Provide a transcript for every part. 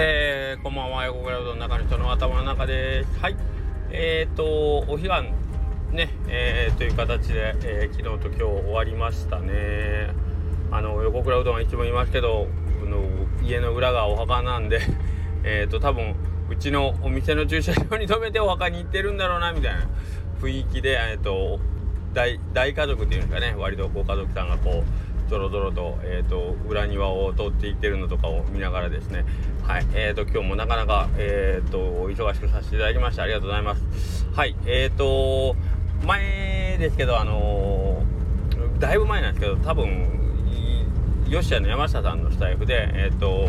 えー、こんばんは、横倉うどんの中の人の頭の中です。はい。えーと、お彼岸、ね、えー、という形で、えー、昨日と今日終わりましたね。あの、横倉うどんはいつも言いますけど、あの家の裏がお墓なんで、えーと、多分、うちのお店の駐車場に止めてお墓に行ってるんだろうな、みたいな雰囲気で、えーと、大大家族っていうんですかね、割とご家族さんがこう、ぞろぞろと,、えーと、裏庭を通っていってるのとかを見ながらですね。はいえーと、今日もなかなか、えーと、忙しくさせていただきましてありがとうございます。はいえーと前ですけどあのー、だいぶ前なんですけど多分ヨシアの山下さんのスタイフでえ、ー、と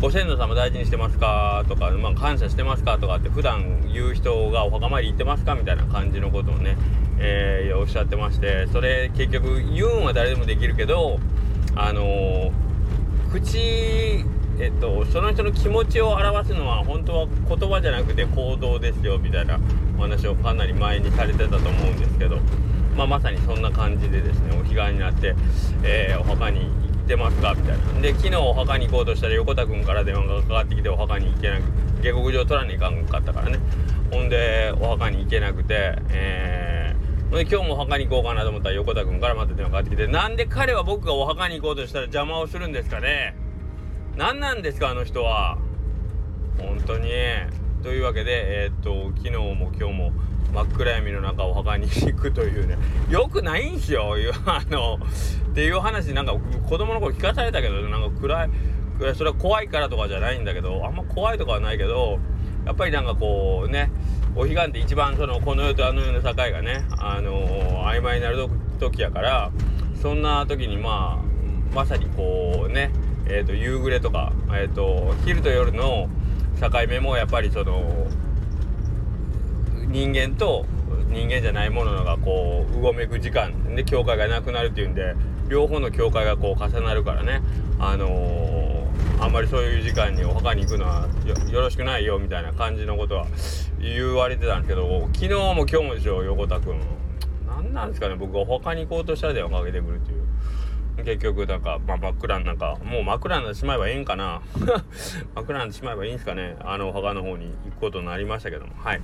ご先祖様大事にしてますかとか、まあ、感謝してますかとかって普段言う人がお墓参り行ってますかみたいな感じのことをねえー、おっしゃってましてそれ結局言うんは誰でもできるけどあの、口えっとその人の気持ちを表すのは本当は言葉じゃなくて行動ですよみたいなお話をかなり前にされてたと思うんですけど、まあ、まさにそんな感じでですねお彼岸になって、えー、お墓に行ってますかみたいな。で昨日お墓に行こうとしたら横田君から電話がかかってきてお墓に行けなく下克上取らに行かんかったからね。ほんでお墓に行けなくてえーで今日もお墓に行こうかなと思ったら横田君からまた電話かかってきてなんで彼は僕がお墓に行こうとしたら邪魔をするんですかね？何なんですかあの人は？本当に。というわけでえー、っと昨日も今日も真っ暗闇の中お墓に行くというね。よくないんすよあのっていう話なんか子供の頃聞かされたけどなんか暗い暗いそれは怖いからとかじゃないんだけどあんま怖いとかはないけどやっぱりなんかこうねお彼岸って一番そのこの世とあの世の境がね、あのー、曖昧になる時やからそんな時にまあまさにこうね、えーと、夕暮れとか、えーと、昼と夜の境目もやっぱりその人間と人間じゃないものがこううごめく時間で境界がなくなるっていうんで両方の境界がこう重なるからねあのー、あんまりそういう時間にお墓に行くのはよろしくないよみたいな感じのことは言われてたんですけど昨日も今日もでしょ横田君。何なんですかね僕お墓に行こうとしたら電話かけてくるっていう結局なんか、まあ、真っ暗なんかもう真っ暗にな ってしまえばいいんかな。真っ暗になってしまえばいいんですかね。あのお墓の方に行くことになりましたけども。はい。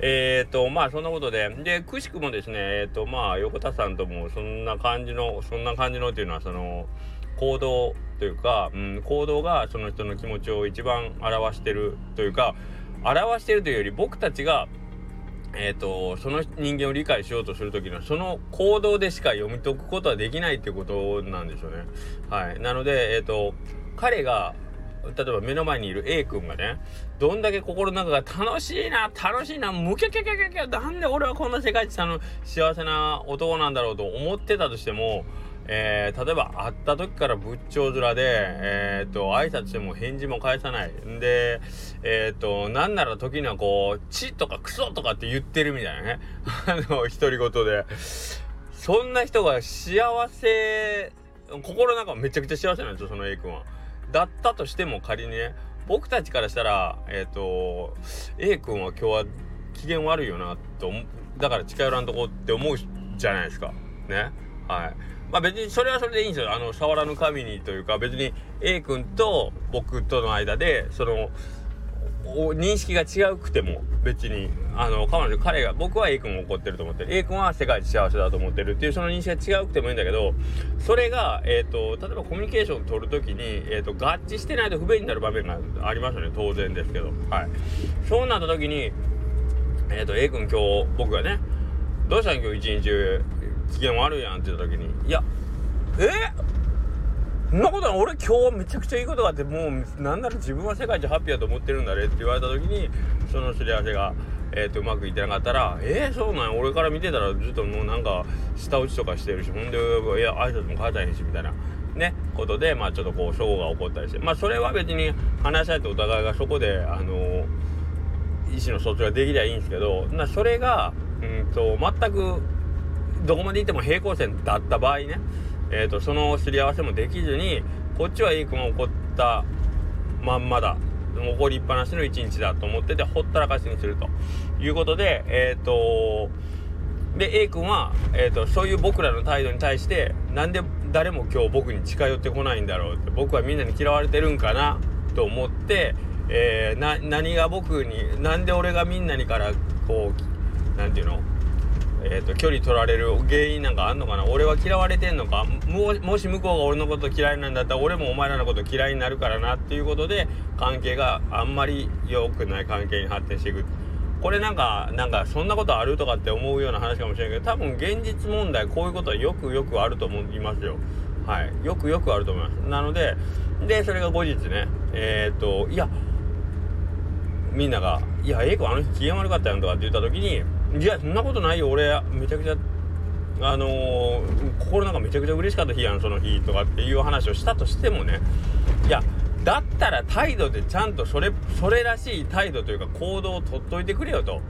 えー、とまあそんなことで。でくしくもですねえー、っとまあ横田さんともそんな感じのそんな感じのっていうのはその行動というか、うん、行動がその人の気持ちを一番表してるというか表してるというより僕たちがえーと、その人間を理解しようとする時のその行動でしか読み解くことはできないっていうことなんでしょうね。はい、なので、えーと、彼が例えば目の前にいる A 君がねどんだけ心の中が楽しいな楽しいなムキャキャキャキャキャなんで俺はこんな世界一の幸せな男なんだろうと思ってたとしてもえー、例えば会った時から仏頂面で、えー、っと、挨拶しても返事も返さない。んで、えー、っと、なんなら時にはこう、チとかクソとかって言ってるみたいなね。あの、独り言で。そんな人が幸せ、心の中めちゃくちゃ幸せなんですよ、その A 君は。だったとしても仮にね、僕たちからしたら、えっ、と、A 君は今日は機嫌悪いよな、と、だから近寄らんとこって思うじゃないですか。ね。はい。まあ別にそれはそれでいいんですよ。あの、触らぬ神にというか、別に A 君と僕との間で、その、認識が違うくても別にあの彼女彼が僕は A 君を怒ってると思ってる。A 君は世界一幸せだと思ってるっていうその認識が違うくてもいいんだけどそれが、えーと、例えばコミュニケーションを取る時に、えーと、合致してないと不便になる場面がありますよね。当然ですけど。はい。そうなった時に、えーと、A 君今日僕がねどうしたん今日一日？機嫌悪いやんって言った時にいやえ？そんなことない俺今日めちゃくちゃいいことがあってもうなんなら自分は世界一ハッピーだと思ってるんだねって言われた時にそのすり合わせが、えーと、うまくいってなかったら「えー、そうなん俺から見てたらずっともうなんか舌打ちとかしてるしほんでいや挨拶も変えたへんし」みたいな。ね、ことで、まあちょっとこう、衝が起こったりして、まあそれは別に話し合ってお互いがそこで、あのー、意思の疎通ができりゃいいんですけど、なそれが、うんと、全くどこまで行っても平行線だった場合ね、えーと、そのすり合わせもできずにこっちは A 君が怒ったまんまだ。怒りっぱなしの一日だと思っててほったらかしにすると。いうことでえっ、ー、とで A 君は、えーと、そういう僕らの態度に対してなんで誰も今日僕に近寄ってこないんだろうって僕はみんなに嫌われてるんかなと思って、えー、な何が僕になんで俺がみんなにからこう何て言うの？えーと、距離取られる原因なんかあんのかな？俺は嫌われてんのか？もし向こうが俺のこと嫌いなんだったら俺もお前らのこと嫌いになるからなっていうことで関係があんまり良くない関係に発展していく。これなんかなんかそんなことあるとかって思うような話かもしれないけど多分現実問題こういうことはよくよくあると思いますよ。はい。よくよくあると思います。なのででそれが後日ねえっ、ー、といやみんなが「いやええ子あの日機嫌悪かったやん」とかって言った時にいやそんなことないよ。俺めちゃくちゃあのー、心なんかめちゃくちゃ嬉しかった日やんその日とかっていう話をしたとしてもね。いやだったら態度でちゃんとそれそれらしい態度というか行動をとっといてくれよと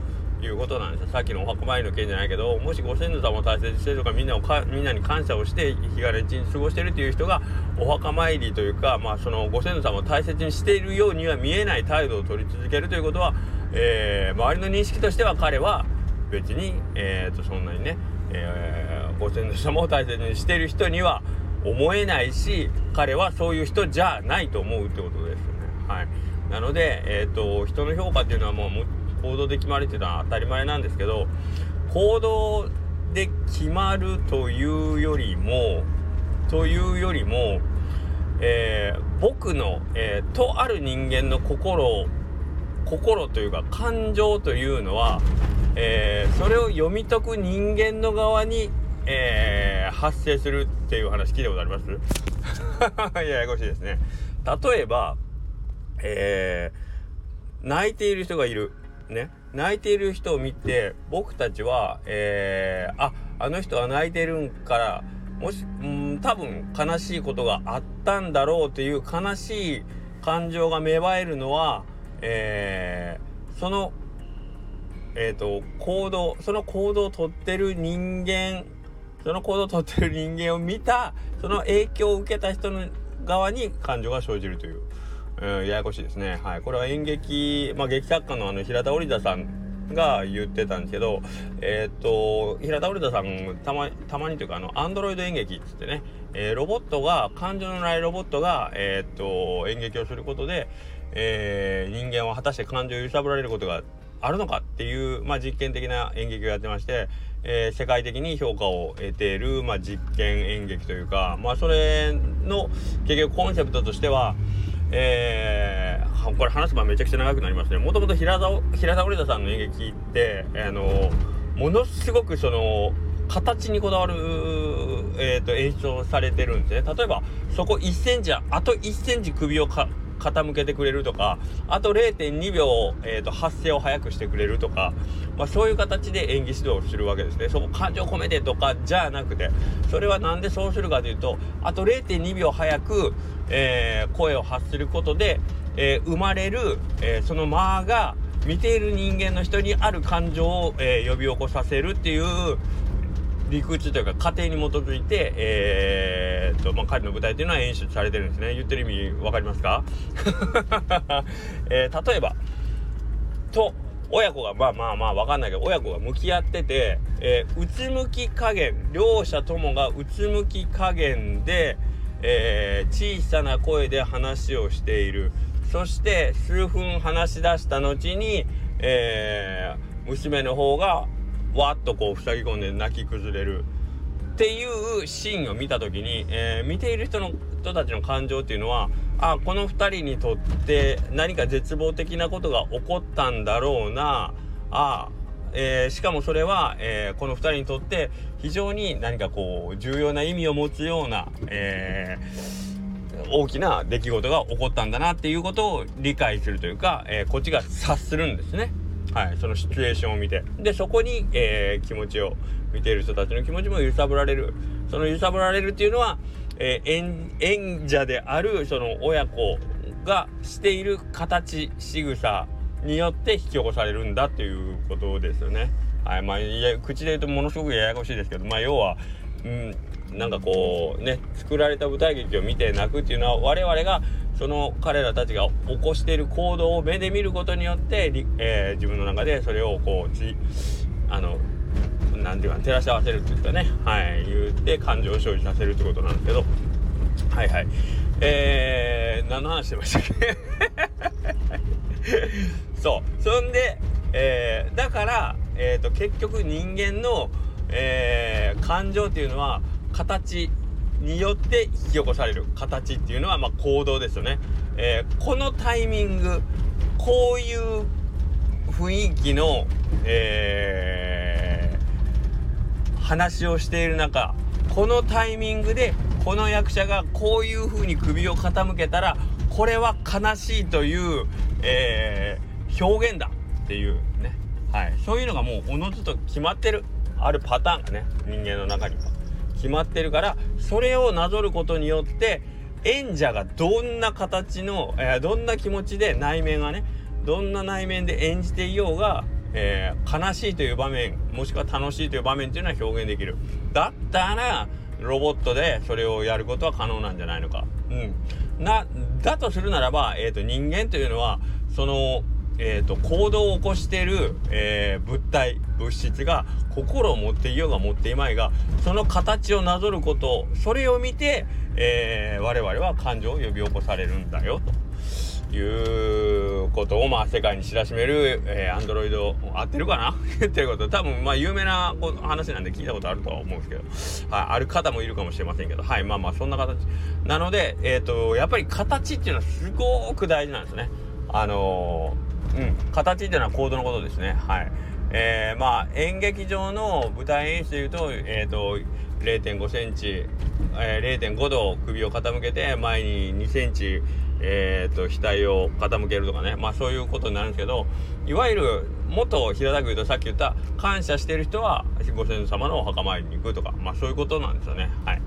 いうことなんですよ。さっきのお墓参りの件じゃないけどもしご先祖様を大切にしてるとかみんなをかみんなに感謝をして日がれ地に過ごしてるっていう人がお墓参りというかまあそのご先祖様を大切にしているようには見えない態度を取り続けるということは、えー、周りの認識としては彼は別に、えーと、そんなにね、えー、ご先祖様を大切にしてる人には思えないし彼はそういう人じゃないと思うってことですよね。はい、なので、えーと、人の評価っていうのはもう行動で決まるっていうのは当たり前なんですけど行動で決まるというよりもというよりも、えー、僕の、えー、とある人間の心心というか感情というのはえー、それを読み解く人間の側に、えー、発生するっていう話聞いたことあります？ややこしいですね。例えば、えー、泣いている人がいる。ね。泣いている人を見て、僕たちは、えー、あ、あの人は泣いてるんから、もし、うん、多分悲しいことがあったんだろうという悲しい感情が芽生えるのは、えー、そのえ、ー、と、行動、その行動をとってる人間、その行動をとってる人間を見た、その影響を受けた人の側に感情が生じるという、うん、ややこしいですね。はい。これは演劇、まあ、劇作家のあの平田織田さんが言ってたんですけど、えっ、ー、と、平田織田さん、たま、たまにというか、あの、アンドロイド演劇っつってね、えー、ロボットが、感情のないロボットが、えっ、と、演劇をすることで、え人間は果たして感情を揺さぶられることがあるのかっていう、まあ、実験的な演劇をやってまして、えー、世界的に評価を得ている、まあ、実験演劇というか、まあ、それの結局コンセプトとしては、えー、これ話せばめちゃくちゃ長くなりますね。もともと平田平田織田さんの演劇って、あのものすごくその形にこだわる、えーと、演出をされてるんですね。例えばそこ1センチあと1センチ首をか傾けてくれるとかあと0.2秒、えーと、発声を早くしてくれるとか、まあ、そういう形で演技指導をするわけですね。そこ感情込めてとかじゃなくてそれは何でそうするかというとあと0.2秒早く、えー、声を発することで、えー、生まれる、えー、その間が見ている人間の人にある感情を、え呼び起こさせるっていう理屈というか過程に基づいて、えー、と、まあ、彼の舞台っていうのは演出されてるんですね。言ってる意味分かりますか、えー、例えば、と、親子が、まあまあまあ分かんないけど、親子が向き合ってて、えー、うつむき加減、両者ともがうつむき加減で、えー、小さな声で話をしている。そして、数分話し出した後に、えー、娘の方がわっとこう塞ぎ込んで泣き崩れるっていうシーンを見た時に、えー、見ている人の人たちの感情っていうのはあこの2人にとって何か絶望的なことが起こったんだろうなあえー、しかもそれは、えー、この2人にとって非常に何かこう重要な意味を持つような、えー、大きな出来事が起こったんだなっていうことを理解するというか、えこっちが察するんですね。はい、そのシチュエーションを見てでそこに、えー、気持ちを見ている人たちの気持ちも揺さぶられるその揺さぶられるっていうのは、えー、演者であるその親子がしている形仕草によって引き起こされるんだっていうことですよね。はいまあ、いや口で言うとものすごくややこしいですけど、まあ、要は、うん、なんかこうね作られた舞台劇を見て泣くっていうのは我々がその彼らたちが起こしている行動を目で見ることによって、えー、自分の中でそれをこうちあの何て言うか照らし合わせるっていうかね。はい。言って感情を生じさせるってことなんですけど。はいはい。えー、何の話してましたっけ？そう。そんで、えー、だから、えーと、結局人間の、えー、感情っていうのは形によって引き起こされる形っていうのは、ま、行動ですよね、えー、このタイミングこういう雰囲気の、えー、話をしている中このタイミングでこの役者がこういう風に首を傾けたらこれは悲しいという、えー、表現だっていうね、はい、そういうのがもうおのずと決まってるあるパターンがね人間の中には。決まってるからそれをなぞることによって演者がどんな形の、えー、どんな気持ちで内面がねどんな内面で演じていようが、えー、悲しいという場面もしくは楽しいという場面っていうのは表現できる。だったらロボットでそれをやることは可能なんじゃないのか。うん。なだとするならば、えーと、人間というのはそのえーと、行動を起こしている、えー、物体物質が心を持っていようが持っていまいがその形をなぞることそれを見て、えー、我々は感情を呼び起こされるんだよと。いうことをまあ世界に知らしめる、えー、アンドロイド合ってるかな？ってること。多分まあ有名な話なんで聞いたことあるとは思うんですけど、はい、ある方もいるかもしれませんけど。はいまあまあそんな形。なのでえっ、ー、とやっぱり形っていうのはすごく大事なんですね。あのー、うん。形っていうのは行動のことですね。はい。えー、まあ演劇場の舞台演出でいうとえっ、ー、と0.5センチ、えー、0.5度首を傾けて前に2センチえーと、額を傾けるとかね。まあそういうことになるんですけどいわゆるもっと平たく言うとさっき言った感謝してる人はご先祖様のお墓参りに行くとか。まあそういうことなんですよね。はい。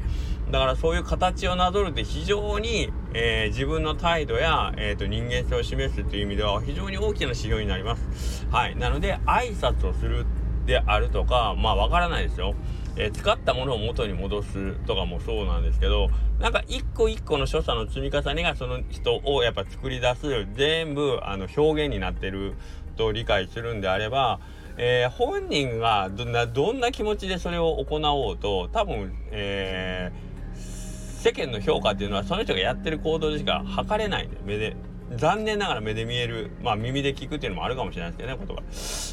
だからそういう形をなぞるって非常に、えー、自分の態度や、えーと、人間性を示すという意味では非常に大きな指標になります。はい。なので挨拶をするであるとかまあわからないですよ。えー、使ったものを元に戻すとかもそうなんですけどなんか一個一個の所作の積み重ねがその人をやっぱ作り出す全部あの表現になってると理解するんであれば、えー、本人がどんなどんな気持ちでそれを行おうと多分、えー、世間の評価っていうのはその人がやってる行動でしか測れないんで目で残念ながら目で見える、まあ耳で聞くっていうのもあるかもしれないですけどね、こ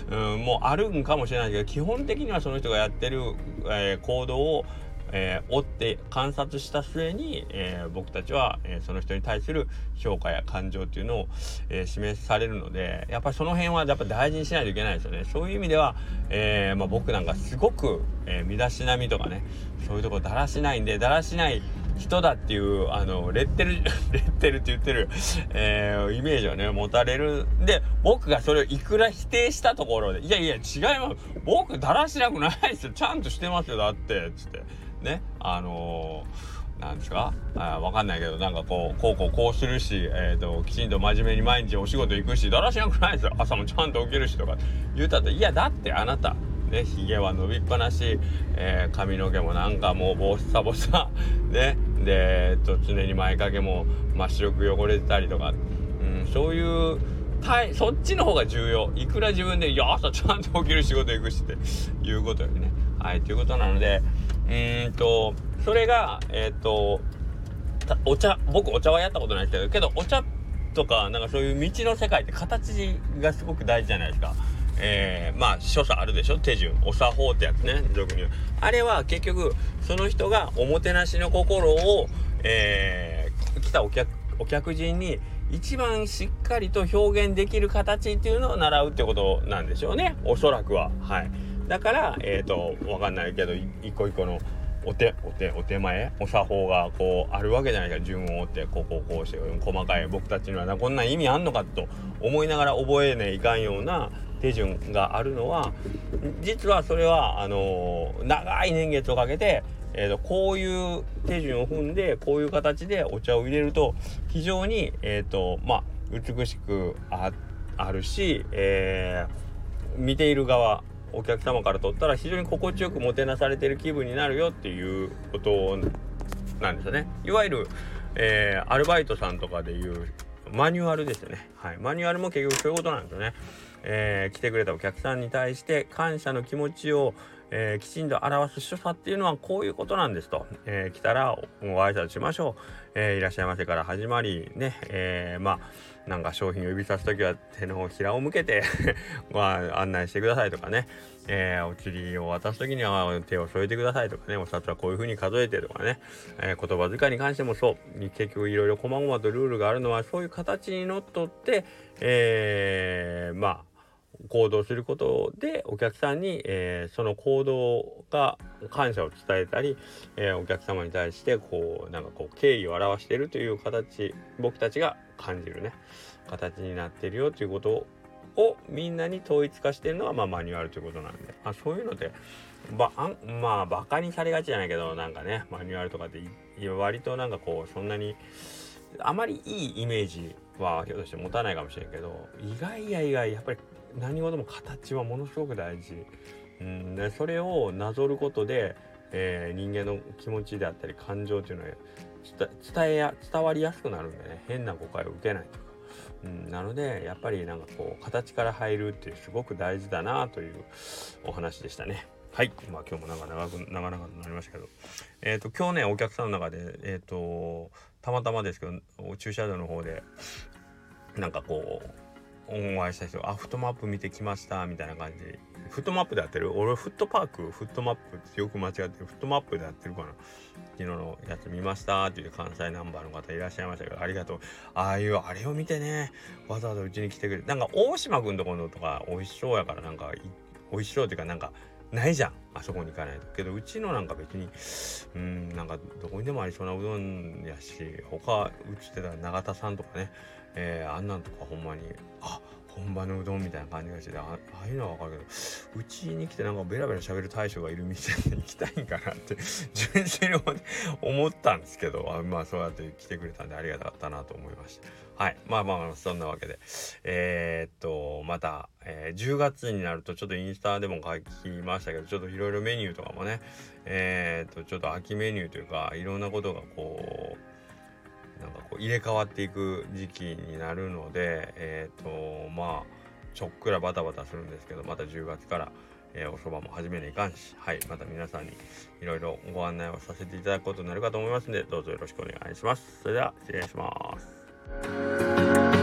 とが。うん、もうあるんかもしれないけど、基本的にはその人がやってる、えー、行動を、えー、追って観察した末に、えー、僕たちは、えー、その人に対する評価や感情っていうのを、え示されるのでやっぱりその辺はやっぱ大事にしないといけないですよねそういう意味では、えまあ、僕なんかすごく、え身だしなみとかねそういうとこだらしないんでだらしない人だっていうあのレッテル レッテルって言ってる、えー、イメージをね持たれる。で僕がそれをいくら否定したところで「いやいや違います。僕だらしなくないですよ。ちゃんとしてますよだって」つって。ね。あのー、なんですか？あわかんないけどなんかこうこうこうこうするし、えーと、きちんと真面目に毎日お仕事行くしだらしなくないですよ。朝もちゃんと起きるしとか。言うたっていやだってあなたね、ひげは伸びっぱなし、えー、髪の毛もなんかもうボッサボサ、ね、で、えっと、常に前掛けも真っ白く汚れてたりとか、うん、そういうそっちの方が重要。いくら自分で「いや朝ちゃんと起きる仕事行くし」って。いうことよりね。はいということなのでうんとそれがえっ、とお茶僕お茶はやったことないですけどけどお茶とかなんかそういう道の世界って形がすごく大事じゃないですか。えー、まあ所作あるでしょ手順お作法ってやつね俗に言う。あれは結局その人がおもてなしの心を、えー、来たお客お客人に一番しっかりと表現できる形っていうのを習うってことなんでしょうね。おそらくは。はい。だからえっ、ー、とわかんないけど一個一個のお手お手お手前お作法がこうあるわけじゃないか。順を追ってこうこうこうして細かい僕たちにはこんな意味あんのかと思いながら覚えねいかんような手順があるのは実はそれはあの、長い年月をかけて、えーと、こういう手順を踏んでこういう形でお茶を入れると非常に、えーとまあ、美しくあるし、えー、見ている側お客様からとったら非常に心地よくもてなされてる気分になるよっていうことなんですよね。いわゆる、えー、アルバイトさんとかでいうマニュアルですよね。はい。マニュアルも結局そういうことなんですよね。えー、来てくれたお客さんに対して感謝の気持ちを、えー、きちんと表す所作っていうのはこういうことなんですと、えー、来たらご挨拶しましょう、えー、いらっしゃいませから始まりね、えまあなんか商品を指さす時は手のひらを向けて ご案内してくださいとかね、えお釣りを渡す時には手を添えてくださいとかね。お札はこういうふうに数えてとかね、え言葉遣いに関してもそう。結局いろいろ細々とルールがあるのはそういう形にのっとって、えまあ行動することでお客さんに、えー、その行動が感謝を伝えたり、えー、お客様に対してこうなんかこう敬意を表しているという形僕たちが感じるね形になってるよということをみんなに統一化してるのが、まあ、マニュアルということなんで、まあ、そういうのでばあまあバカにされがちじゃないけどなんかねマニュアルとかって割となんかこうそんなにあまりいいイメージはひょっとして持たないかもしれんけど意外や意外やっぱり何事も形はものすごく大事、うんでそれをなぞることで、えー、人間の気持ちであったり感情というのは伝えや伝わりやすくなるんでね変な誤解を受けないとか、うん、なのでやっぱりなんかこう形から入るっていうすごく大事だなというお話でしたね。はい。まあ今日も長く、長々となりましたけど。えっ、ー、と、今日ね、お客さんの中で、えっ、ー、と、たまたまですけど、駐車場の方で、なんかこう、お会いした人、あ、フットマップ見てきました、みたいな感じ。フットマップでやってる？俺、フットパーク、フットマップってよく間違ってる。フットマップでやってるかな昨日のやつ見ましたっていう関西ナンバーの方いらっしゃいましたけど、ありがとう。ああいう、あれを見てね、わざわざうちに来てくれなんか、大島くんとこのとか、美味しそうやから、なんか、美味しそうっていうか、なんか、ないじゃんあそこに行かないとけどうちのなんか別にうんなんかどこにでもありそうなうどんやし他うちってたら永田さんとかね、えー、あんなんとかほんまにあ本場のうどんみたいな感じがしてあああいうのはわかるけどうちに来てなんかベラベラ喋る大将がいる店に行きたいんかなって 純粋に思ったんですけどあまあそうやって来てくれたんでありがたかったなと思いました。はい。まあまあまあそんなわけで。えー、っとまた、えー、10月になるとちょっとインスタでも書きましたけどちょっといろいろメニューとかもねえー、っとちょっと秋メニューというかいろんなことがこうなんかこう入れ替わっていく時期になるのでえっ、ー、とまあちょっくらバタバタするんですけどまた10月から、えー、おそばも始めにいかんしはいまた皆さんにいろいろご案内をさせていただくことになるかと思いますのでどうぞよろしくお願いします。それでは失礼します。